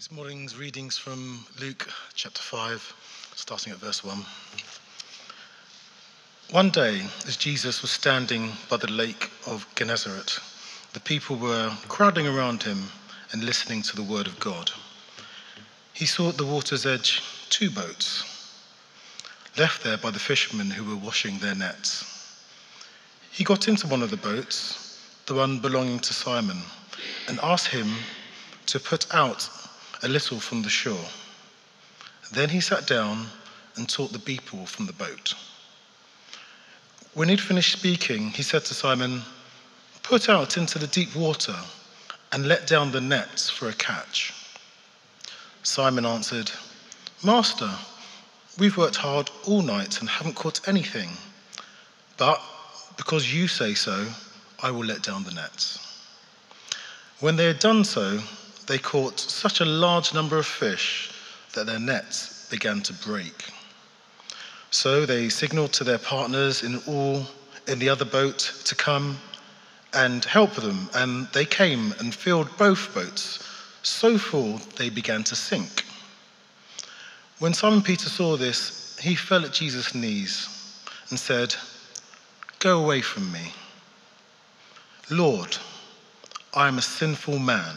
This morning's readings from Luke chapter 5, starting at verse 1. One day, as Jesus was standing by the lake of Gennesaret, the people were crowding around him and listening to the word of God. He saw at the water's edge two boats, left there by the fishermen who were washing their nets. He got into one of the boats, the one belonging to Simon, and asked him to put out a little from the shore. Then he sat down and taught the people from the boat. When he'd finished speaking, he said to Simon, Put out into the deep water and let down the nets for a catch. Simon answered, Master, we've worked hard all night and haven't caught anything. But because you say so, I will let down the nets. When they had done so, they caught such a large number of fish that their nets began to break. So they signaled to their partners in all in the other boat to come and help them, and they came and filled both boats so full they began to sink. When Simon Peter saw this, he fell at Jesus' knees and said, Go away from me. Lord, I am a sinful man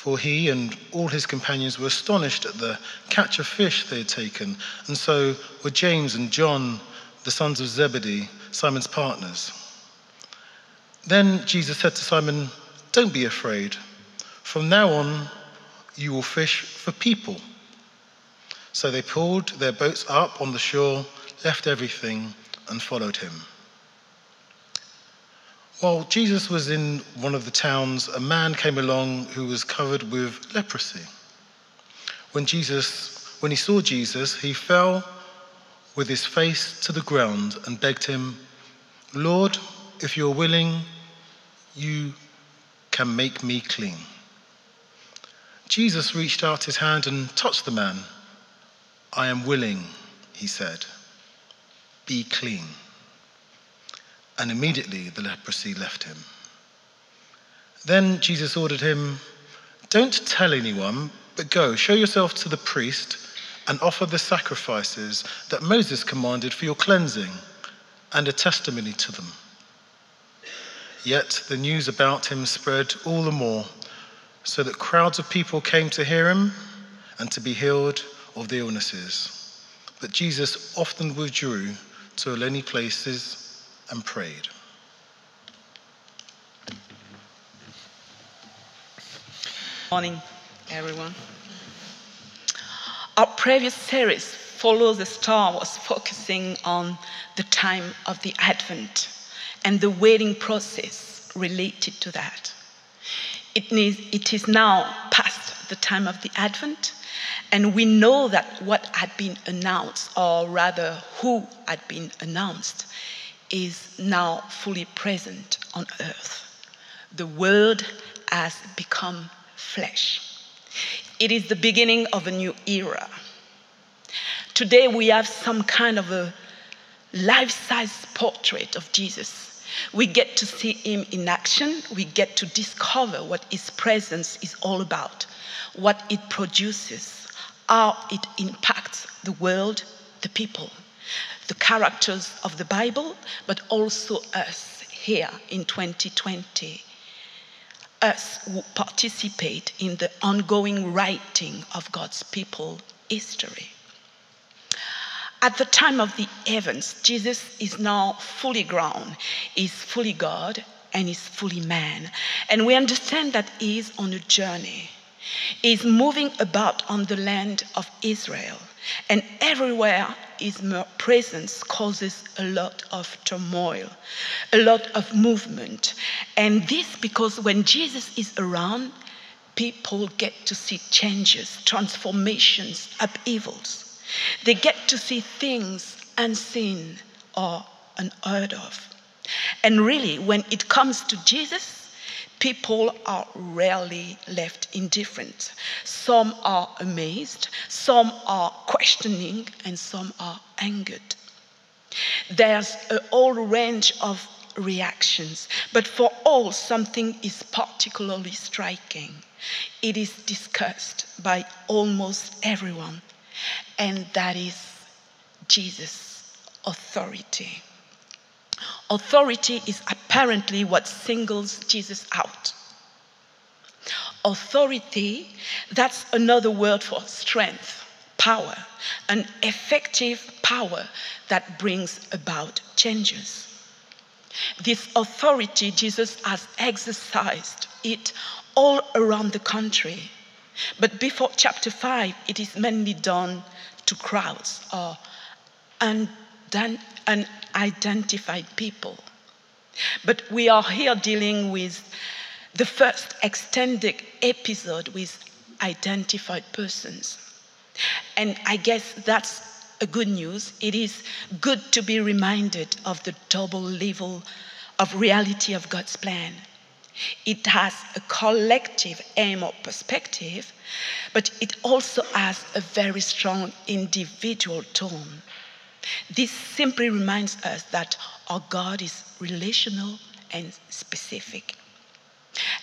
for he and all his companions were astonished at the catch of fish they had taken, and so were James and John, the sons of Zebedee, Simon's partners. Then Jesus said to Simon, Don't be afraid. From now on, you will fish for people. So they pulled their boats up on the shore, left everything, and followed him. While Jesus was in one of the towns, a man came along who was covered with leprosy. When Jesus, when he saw Jesus, he fell with his face to the ground and begged him, Lord, if you're willing, you can make me clean. Jesus reached out his hand and touched the man. I am willing, he said. Be clean and immediately the leprosy left him. Then Jesus ordered him, Don't tell anyone, but go, show yourself to the priest, and offer the sacrifices that Moses commanded for your cleansing, and a testimony to them. Yet the news about him spread all the more, so that crowds of people came to hear him and to be healed of their illnesses. But Jesus often withdrew to lonely places and prayed. Morning, everyone. Our previous series, Follow the Star, was focusing on the time of the Advent and the waiting process related to that. It is, it is now past the time of the Advent, and we know that what had been announced, or rather, who had been announced, is now fully present on earth. The Word has become flesh. It is the beginning of a new era. Today we have some kind of a life size portrait of Jesus. We get to see him in action. We get to discover what his presence is all about, what it produces, how it impacts the world, the people the characters of the Bible, but also us here in 2020. Us who participate in the ongoing writing of God's people history. At the time of the events, Jesus is now fully grown, is fully God, and is fully man. And we understand that he is on a journey. He is moving about on the land of Israel. And everywhere his presence causes a lot of turmoil, a lot of movement. And this because when Jesus is around, people get to see changes, transformations, upheavals. They get to see things unseen or unheard of. And really, when it comes to Jesus, people are rarely left indifferent. Some are amazed, some are questioning, and some are angered. There's a whole range of reactions, but for all, something is particularly striking. It is discussed by almost everyone, and that is Jesus' authority. Authority is apparently what singles Jesus out. Authority, that's another word for strength, power, an effective power that brings about changes. This authority, Jesus has exercised it all around the country. But before chapter 5, it is mainly done to crowds or unidentified people. But we are here dealing with the first extended episode with identified persons. And I guess that's a good news. It is good to be reminded of the double level of reality of God's plan. It has a collective aim or perspective, but it also has a very strong individual tone. This simply reminds us that our God is relational and specific.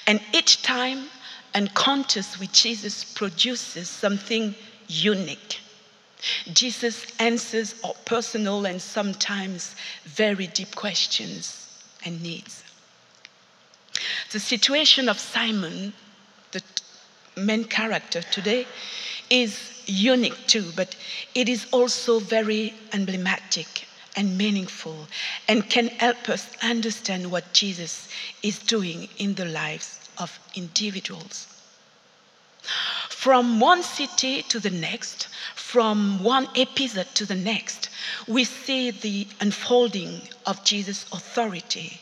And each time encounters with Jesus produces something unique. Jesus answers our personal and sometimes very deep questions and needs. The situation of Simon, the main character today, is unique too, but it is also very emblematic and meaningful and can help us understand what Jesus is doing in the lives of individuals. From one city to the next, from one episode to the next, we see the unfolding of Jesus' authority.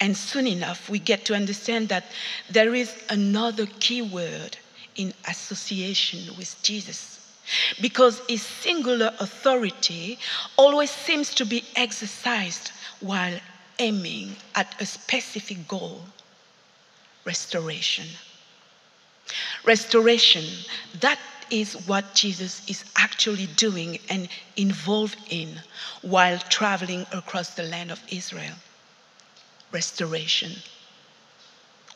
And soon enough, we get to understand that there is another key word in association with Jesus. Because his singular authority always seems to be exercised while aiming at a specific goal restoration. Restoration, that is what Jesus is actually doing and involved in while traveling across the land of Israel. Restoration.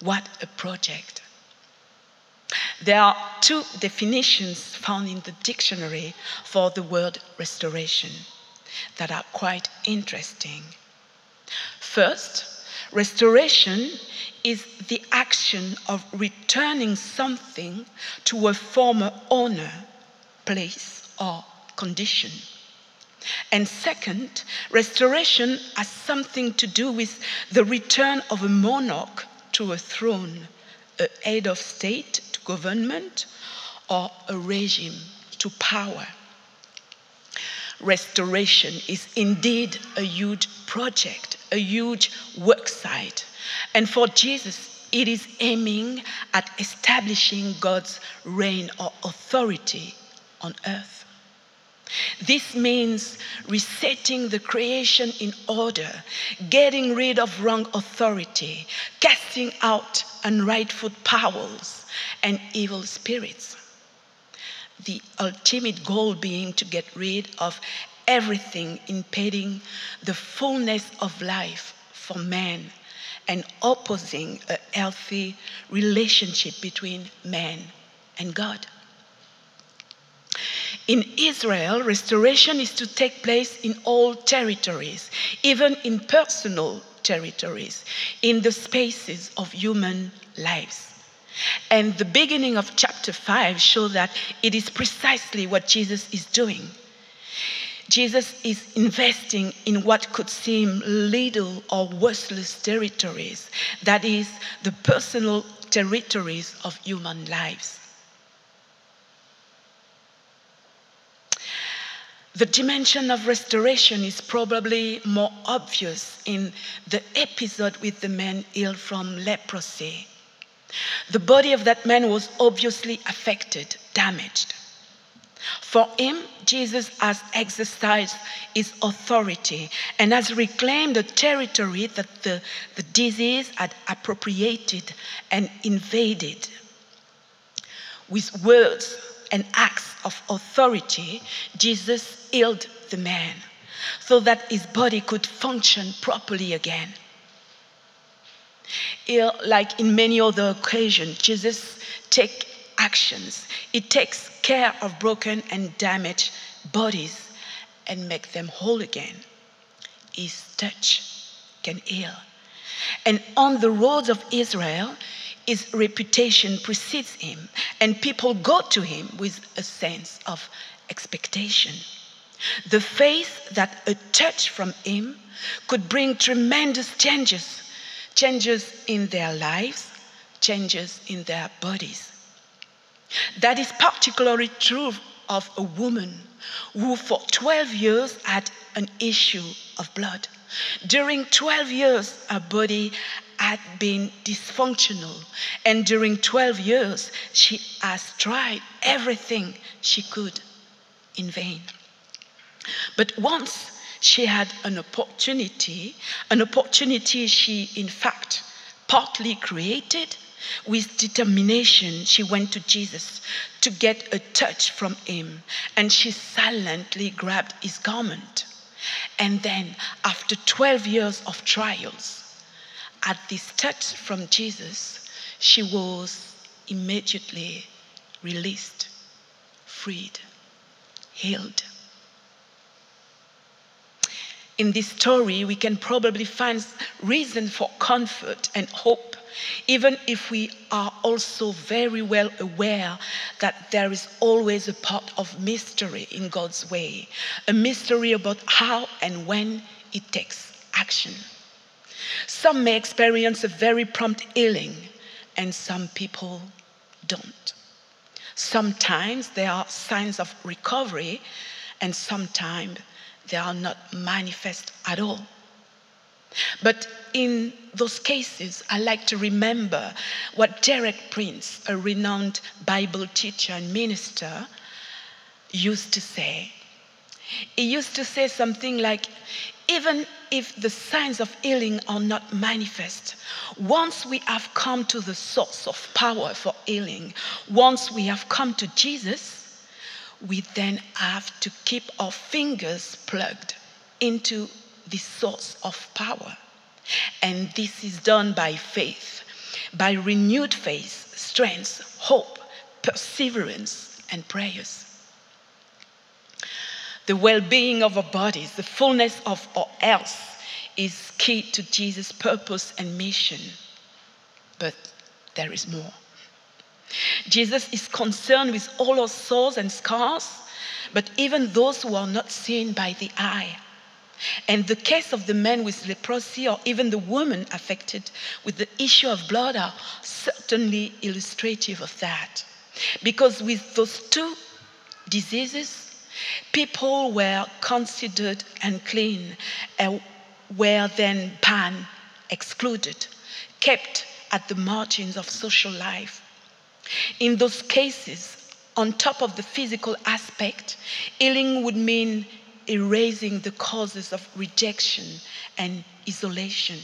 What a project. There are two definitions found in the dictionary for the word restoration that are quite interesting. First, restoration is the action of returning something to a former owner, place, or condition. And second, restoration has something to do with the return of a monarch to a throne, a head of state government, or a regime to power. Restoration is indeed a huge project, a huge work site and for Jesus, it is aiming at establishing God's reign or authority on earth. This means resetting the creation in order, getting rid of wrong authority, casting out unrightful powers and evil spirits. The ultimate goal being to get rid of everything impeding the fullness of life for man and opposing a healthy relationship between man and God. In Israel, restoration is to take place in all territories, even in personal territories, in the spaces of human lives. And the beginning of chapter 5 shows that it is precisely what Jesus is doing. Jesus is investing in what could seem little or worthless territories, that is, the personal territories of human lives. The dimension of restoration is probably more obvious in the episode with the man ill from leprosy. The body of that man was obviously affected, damaged. For him, Jesus has exercised his authority and has reclaimed the territory that the, the disease had appropriated and invaded. With words and acts of authority, Jesus healed the man so that his body could function properly again. Like in many other occasions, Jesus takes actions. He takes care of broken and damaged bodies and make them whole again. His touch can heal. And on the roads of Israel, his reputation precedes him, and people go to him with a sense of expectation. The faith that a touch from him could bring tremendous changes changes in their lives, changes in their bodies. That is particularly true of a woman who, for 12 years, had an issue of blood. During 12 years, her body had been dysfunctional, and during 12 years, she has tried everything she could in vain. But once she had an opportunity, an opportunity she, in fact, partly created. With determination, she went to Jesus to get a touch from him, and she silently grabbed his garment. And then, after 12 years of trials, at this touch from Jesus, she was immediately released, freed, healed. In this story, we can probably find reason for comfort and hope, even if we are also very well aware that there is always a part of mystery in God's way, a mystery about how and when it takes action. Some may experience a very prompt healing, and some people don't. Sometimes there are signs of recovery, and sometimes they are not manifest at all. But in those cases, I like to remember what Derek Prince, a renowned Bible teacher and minister, used to say. He used to say something like, even if the signs of healing are not manifest, once we have come to the source of power for healing, once we have come to Jesus, we then have to keep our fingers plugged into the source of power. And this is done by faith, by renewed faith, strength, hope, perseverance, and prayers. The well being of our bodies, the fullness of our health is key to Jesus' purpose and mission. But there is more. Jesus is concerned with all our sores and scars, but even those who are not seen by the eye. And the case of the man with leprosy, or even the woman affected with the issue of blood, are certainly illustrative of that. Because with those two diseases, people were considered unclean and were then banned, excluded, kept at the margins of social life. In those cases, on top of the physical aspect, healing would mean erasing the causes of rejection and isolation.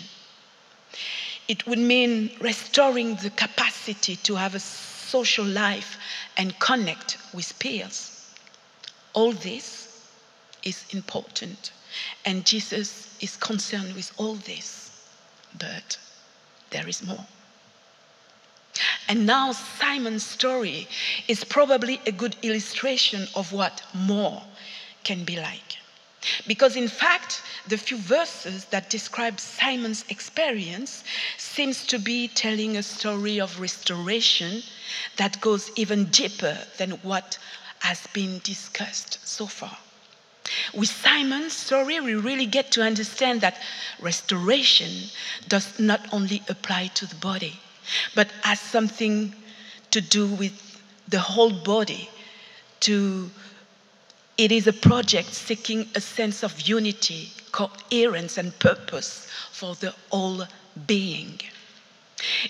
It would mean restoring the capacity to have a social life and connect with peers. All this is important, and Jesus is concerned with all this, but there is more. And now Simon's story is probably a good illustration of what more can be like. Because in fact, the few verses that describe Simon's experience seems to be telling a story of restoration that goes even deeper than what has been discussed so far. With Simon's story, we really get to understand that restoration does not only apply to the body, but has something to do with the whole body. To, it is a project seeking a sense of unity, coherence, and purpose for the whole being.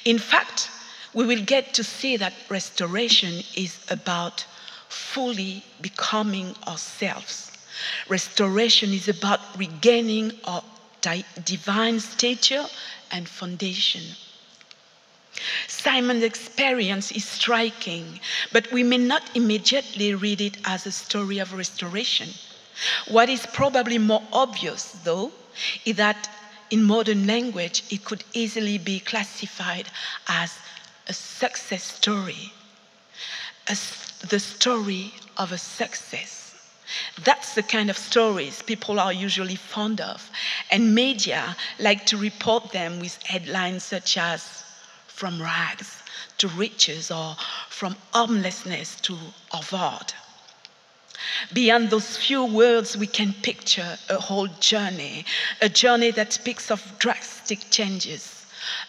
In fact, we will get to see that restoration is about fully becoming ourselves. Restoration is about regaining our divine stature and foundation. Simon's experience is striking, but we may not immediately read it as a story of restoration. What is probably more obvious, though, is that in modern language, it could easily be classified as a success story, a, the story of a success. That's the kind of stories people are usually fond of, and media like to report them with headlines such as From Rags to Riches or From Homelessness to Harvard. Beyond those few words, we can picture a whole journey, a journey that speaks of drastic changes,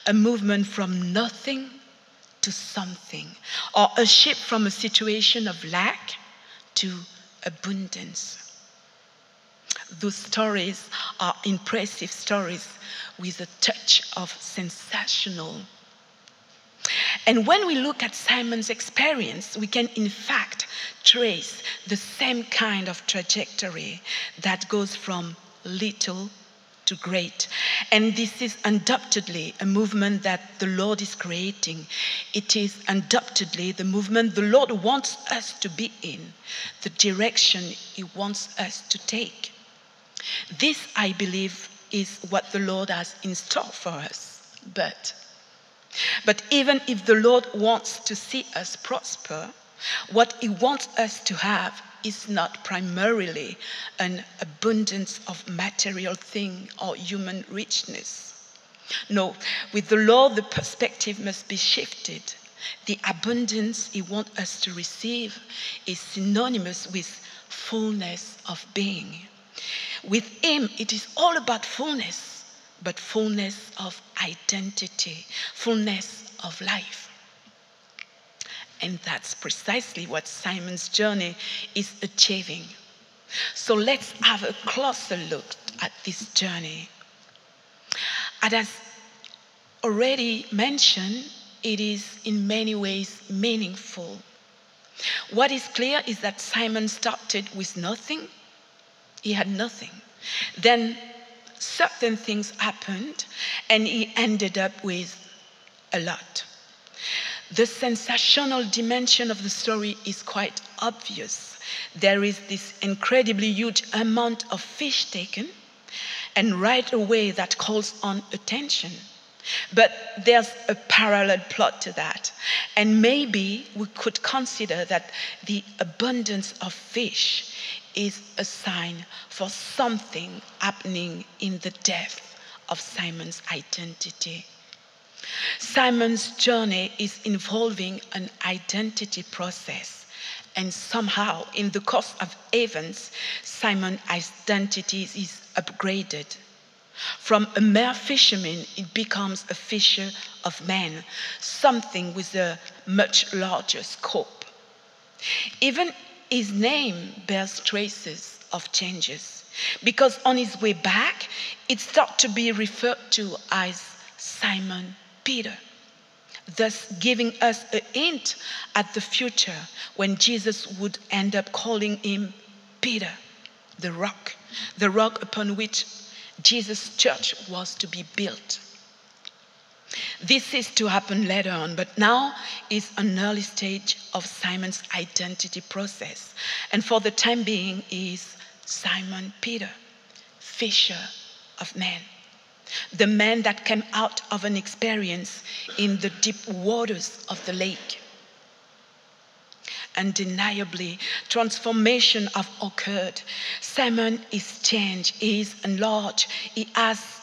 a movement from nothing to something, or a shift from a situation of lack to abundance. Those stories are impressive stories with a touch of sensational. And when we look at Simon's experience, we can in fact trace the same kind of trajectory that goes from little to great. And this is undoubtedly a movement that the Lord is creating. It is undoubtedly the movement the Lord wants us to be in, the direction He wants us to take. This, I believe, is what the Lord has in store for us. But, but even if the Lord wants to see us prosper, what He wants us to have is not primarily an abundance of material thing or human richness. No, with the Lord, the perspective must be shifted. The abundance He wants us to receive is synonymous with fullness of being. With Him, it is all about fullness, but fullness of identity, fullness of life. And that's precisely what Simon's journey is achieving. So let's have a closer look at this journey. And as already mentioned, it is in many ways meaningful. What is clear is that Simon started with nothing, he had nothing. Then certain things happened, and he ended up with a lot. The sensational dimension of the story is quite obvious. There is this incredibly huge amount of fish taken, and right away that calls on attention. But there's a parallel plot to that. And maybe we could consider that the abundance of fish is a sign for something happening in the depth of Simon's identity. Simon's journey is involving an identity process. And somehow, in the course of events, Simon's identity is upgraded. From a mere fisherman, it becomes a fisher of men, something with a much larger scope. Even his name bears traces of changes, because on his way back, it starts to be referred to as Simon Peter, thus giving us a hint at the future when Jesus would end up calling him Peter, the rock, the rock upon which Jesus' church was to be built. This is to happen later on, but now is an early stage of Simon's identity process. And for the time being, is Simon Peter, fisher of men the man that came out of an experience in the deep waters of the lake. Undeniably, transformation have occurred. Simon is changed, he is enlarged, he has,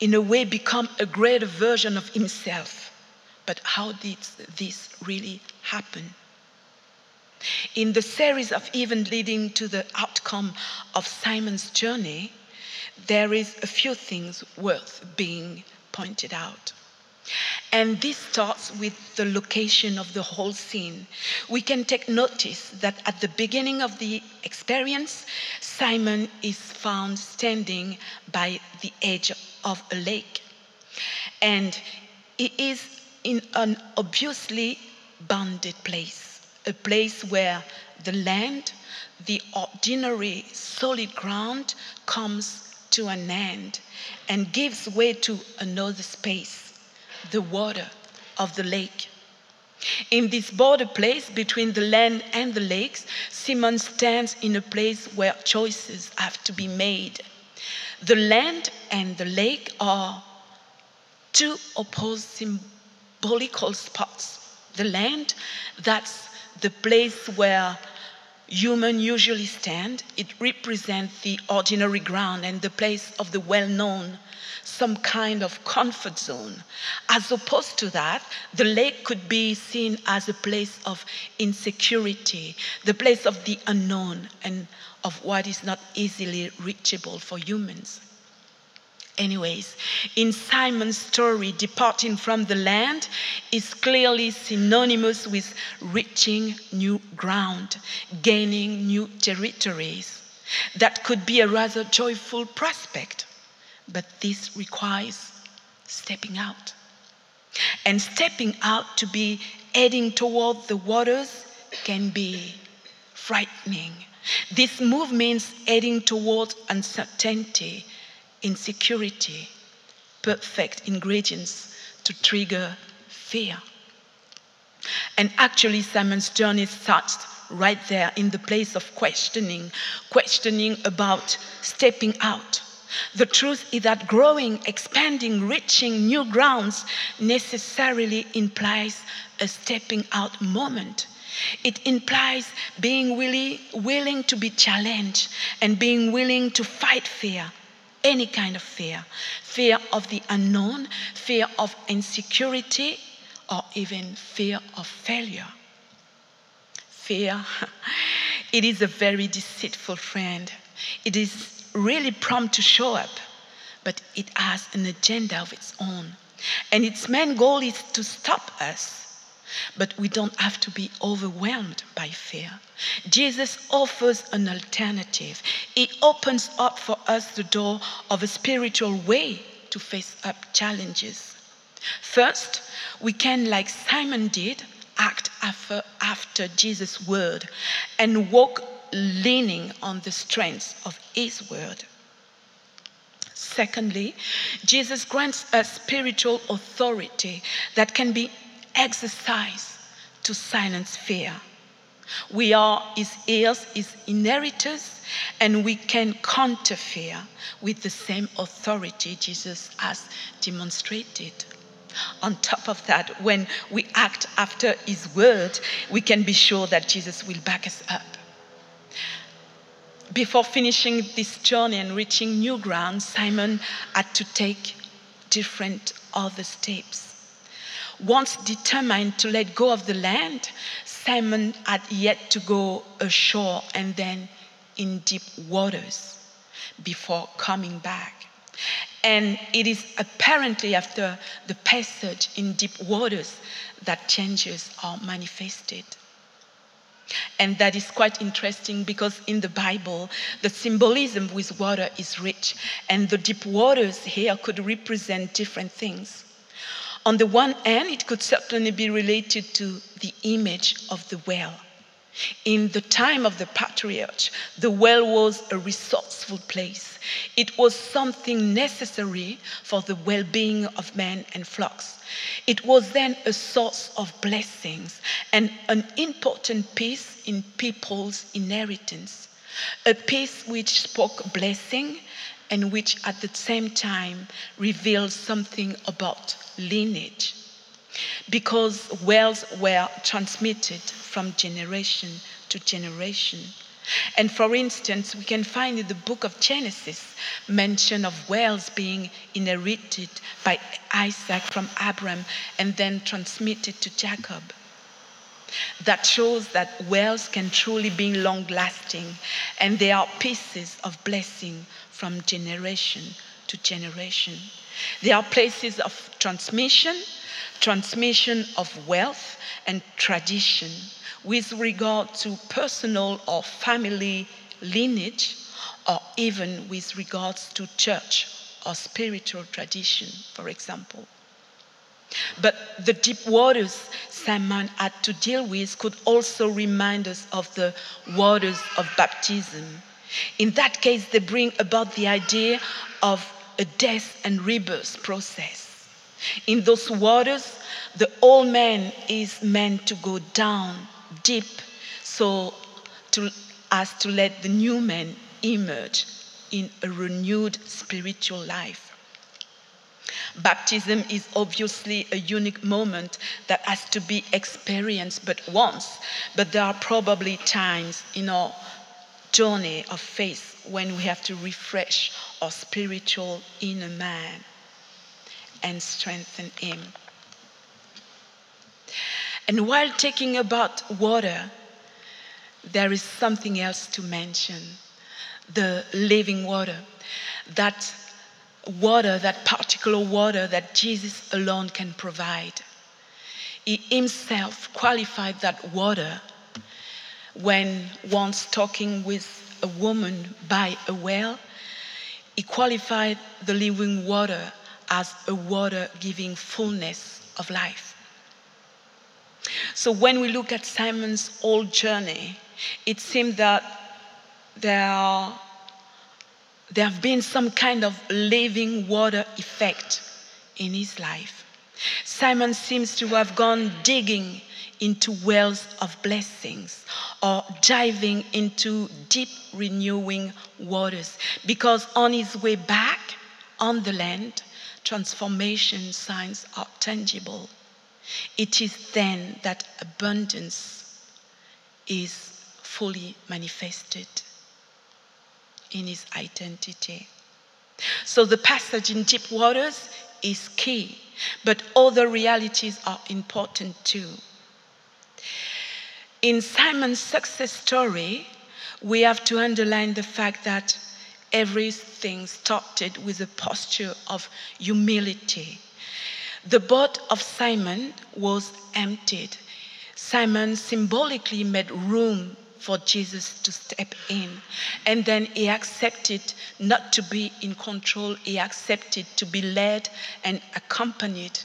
in a way, become a greater version of himself. But how did this really happen? In the series of events leading to the outcome of Simon's journey, there is a few things worth being pointed out. And this starts with the location of the whole scene. We can take notice that at the beginning of the experience, Simon is found standing by the edge of a lake. And he is in an obviously bounded place, a place where the land, the ordinary solid ground, comes to an end and gives way to another space, the water of the lake. In this border place between the land and the lakes, Simon stands in a place where choices have to be made. The land and the lake are two opposed symbolical spots. The land, that's the place where humans usually stand. It represents the ordinary ground and the place of the well known, some kind of comfort zone. As opposed to that, the lake could be seen as a place of insecurity, the place of the unknown and of what is not easily reachable for humans. Anyways, in Simon's story, departing from the land is clearly synonymous with reaching new ground, gaining new territories. That could be a rather joyful prospect, but this requires stepping out. And stepping out to be heading toward the waters can be frightening. This move means heading towards uncertainty insecurity, perfect ingredients to trigger fear. And actually, Simon's journey starts right there in the place of questioning, questioning about stepping out. The truth is that growing, expanding, reaching new grounds necessarily implies a stepping out moment. It implies being really willing to be challenged and being willing to fight fear, any kind of fear fear of the unknown, fear of insecurity, or even fear of failure. Fear, it is a very deceitful friend. It is really prompt to show up, but it has an agenda of its own. And its main goal is to stop us but we don't have to be overwhelmed by fear. Jesus offers an alternative. He opens up for us the door of a spiritual way to face up challenges. First, we can, like Simon did, act after, after Jesus' word and walk leaning on the strength of his word. Secondly, Jesus grants us spiritual authority that can be exercise to silence fear. We are his heirs, his inheritors, and we can counter fear with the same authority Jesus has demonstrated. On top of that, when we act after his word, we can be sure that Jesus will back us up. Before finishing this journey and reaching new ground, Simon had to take different other steps. Once determined to let go of the land, Simon had yet to go ashore and then in deep waters before coming back. And it is apparently after the passage in deep waters that changes are manifested. And that is quite interesting because in the Bible, the symbolism with water is rich, and the deep waters here could represent different things. On the one hand, it could certainly be related to the image of the well. In the time of the patriarch, the well was a resourceful place. It was something necessary for the well being of men and flocks. It was then a source of blessings and an important piece in people's inheritance, a piece which spoke blessing and which at the same time revealed something about lineage. Because wells were transmitted from generation to generation. And for instance, we can find in the book of Genesis mention of wells being inherited by Isaac from Abraham and then transmitted to Jacob. That shows that wells can truly be long lasting and they are pieces of blessing from generation to generation. They are places of transmission, transmission of wealth and tradition with regard to personal or family lineage, or even with regards to church or spiritual tradition, for example. But the deep waters Simon had to deal with could also remind us of the waters of baptism in that case, they bring about the idea of a death and rebirth process. In those waters, the old man is meant to go down deep so to, as to let the new man emerge in a renewed spiritual life. Baptism is obviously a unique moment that has to be experienced but once, but there are probably times in our journey of faith when we have to refresh our spiritual inner man and strengthen him. And while talking about water, there is something else to mention the living water. That water, that particular water that Jesus alone can provide. He himself qualified that water when once talking with a woman by a well. He qualified the living water as a water giving fullness of life. So when we look at Simon's whole journey, it seems that there, are, there have been some kind of living water effect in his life. Simon seems to have gone digging into wells of blessings or diving into deep renewing waters because on his way back on the land, transformation signs are tangible. It is then that abundance is fully manifested in his identity. So the passage in deep waters is key, but other realities are important too. In Simon's success story, we have to underline the fact that everything started with a posture of humility the boat of Simon was emptied. Simon symbolically made room for Jesus to step in. And then he accepted not to be in control, he accepted to be led and accompanied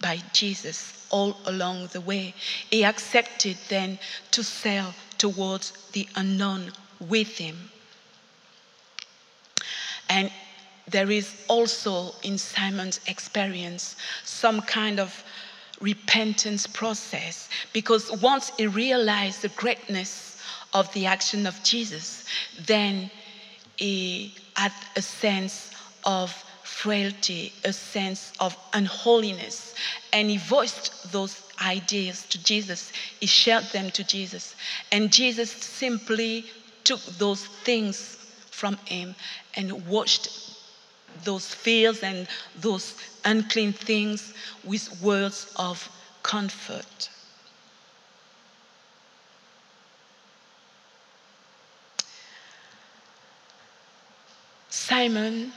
by Jesus all along the way. He accepted then to sail towards the unknown with him. And there is also in Simon's experience some kind of repentance process because once he realized the greatness of the action of Jesus, then he had a sense of frailty, a sense of unholiness, and he voiced those ideas to Jesus. He shared them to Jesus, and Jesus simply took those things from him and washed those fears and those unclean things with words of comfort. Simon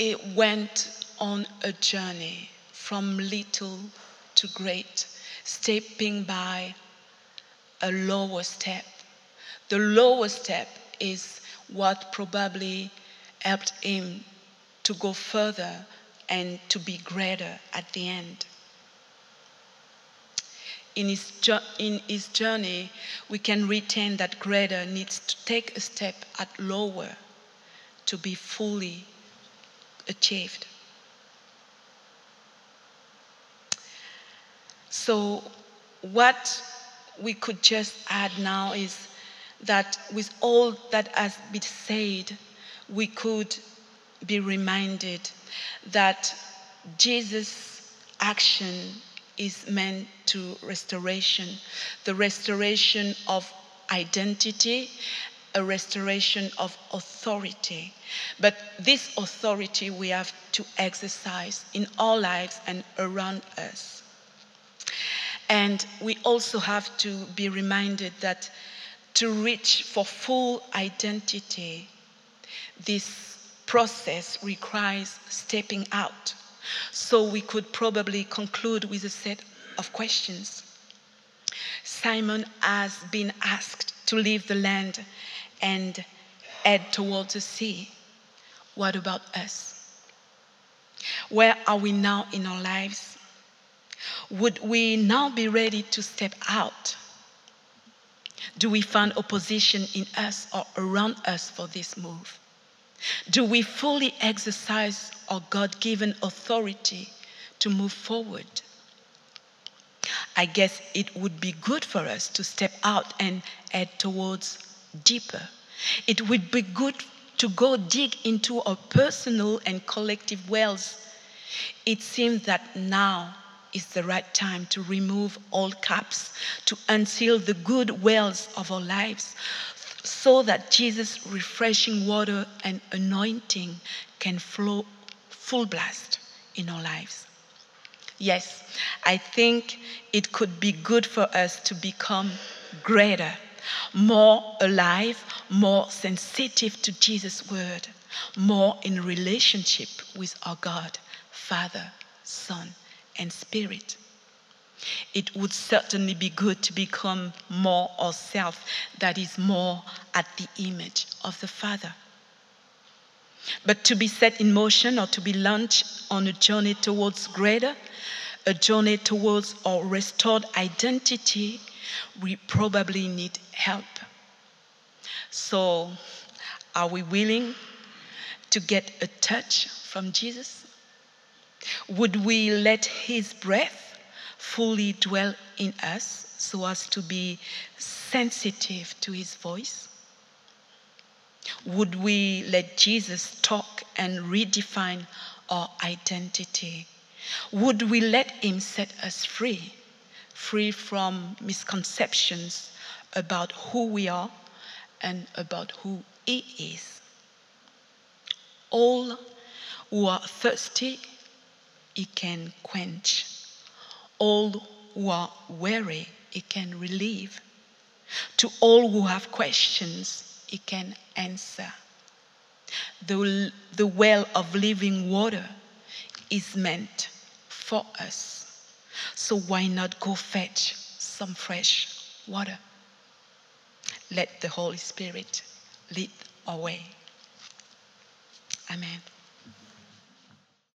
it went on a journey from little to great, stepping by a lower step. The lower step is what probably helped him to go further and to be greater at the end. In his, in his journey, we can retain that greater needs to take a step at lower to be fully achieved. So, what we could just add now is that with all that has been said, we could be reminded that Jesus' action is meant to restoration, the restoration of identity, a restoration of authority. But this authority we have to exercise in our lives and around us. And we also have to be reminded that to reach for full identity, this process requires stepping out. So we could probably conclude with a set of questions. Simon has been asked to leave the land and head towards the sea. What about us? Where are we now in our lives? Would we now be ready to step out? Do we find opposition in us or around us for this move? Do we fully exercise our God given authority to move forward? I guess it would be good for us to step out and head towards deeper. It would be good to go dig into our personal and collective wells, it seems that now is the right time to remove all caps, to unseal the good wells of our lives, so that Jesus' refreshing water and anointing can flow full blast in our lives. Yes, I think it could be good for us to become greater, more alive, more sensitive to Jesus' word, more in relationship with our God, Father, Son, and Spirit. It would certainly be good to become more ourselves, that is, more at the image of the Father. But to be set in motion or to be launched on a journey towards greater, a journey towards our restored identity, we probably need help. So, are we willing to get a touch from Jesus? Would we let His breath fully dwell in us so as to be sensitive to His voice? Would we let Jesus talk and redefine our identity? Would we let Him set us free, free from misconceptions about who we are and about who He is? All who are thirsty, He can quench. All who are weary, He can relieve. To all who have questions, He can answer. The, the well of living water is meant for us. So why not go fetch some fresh water? Let the Holy Spirit lead our way. Amen.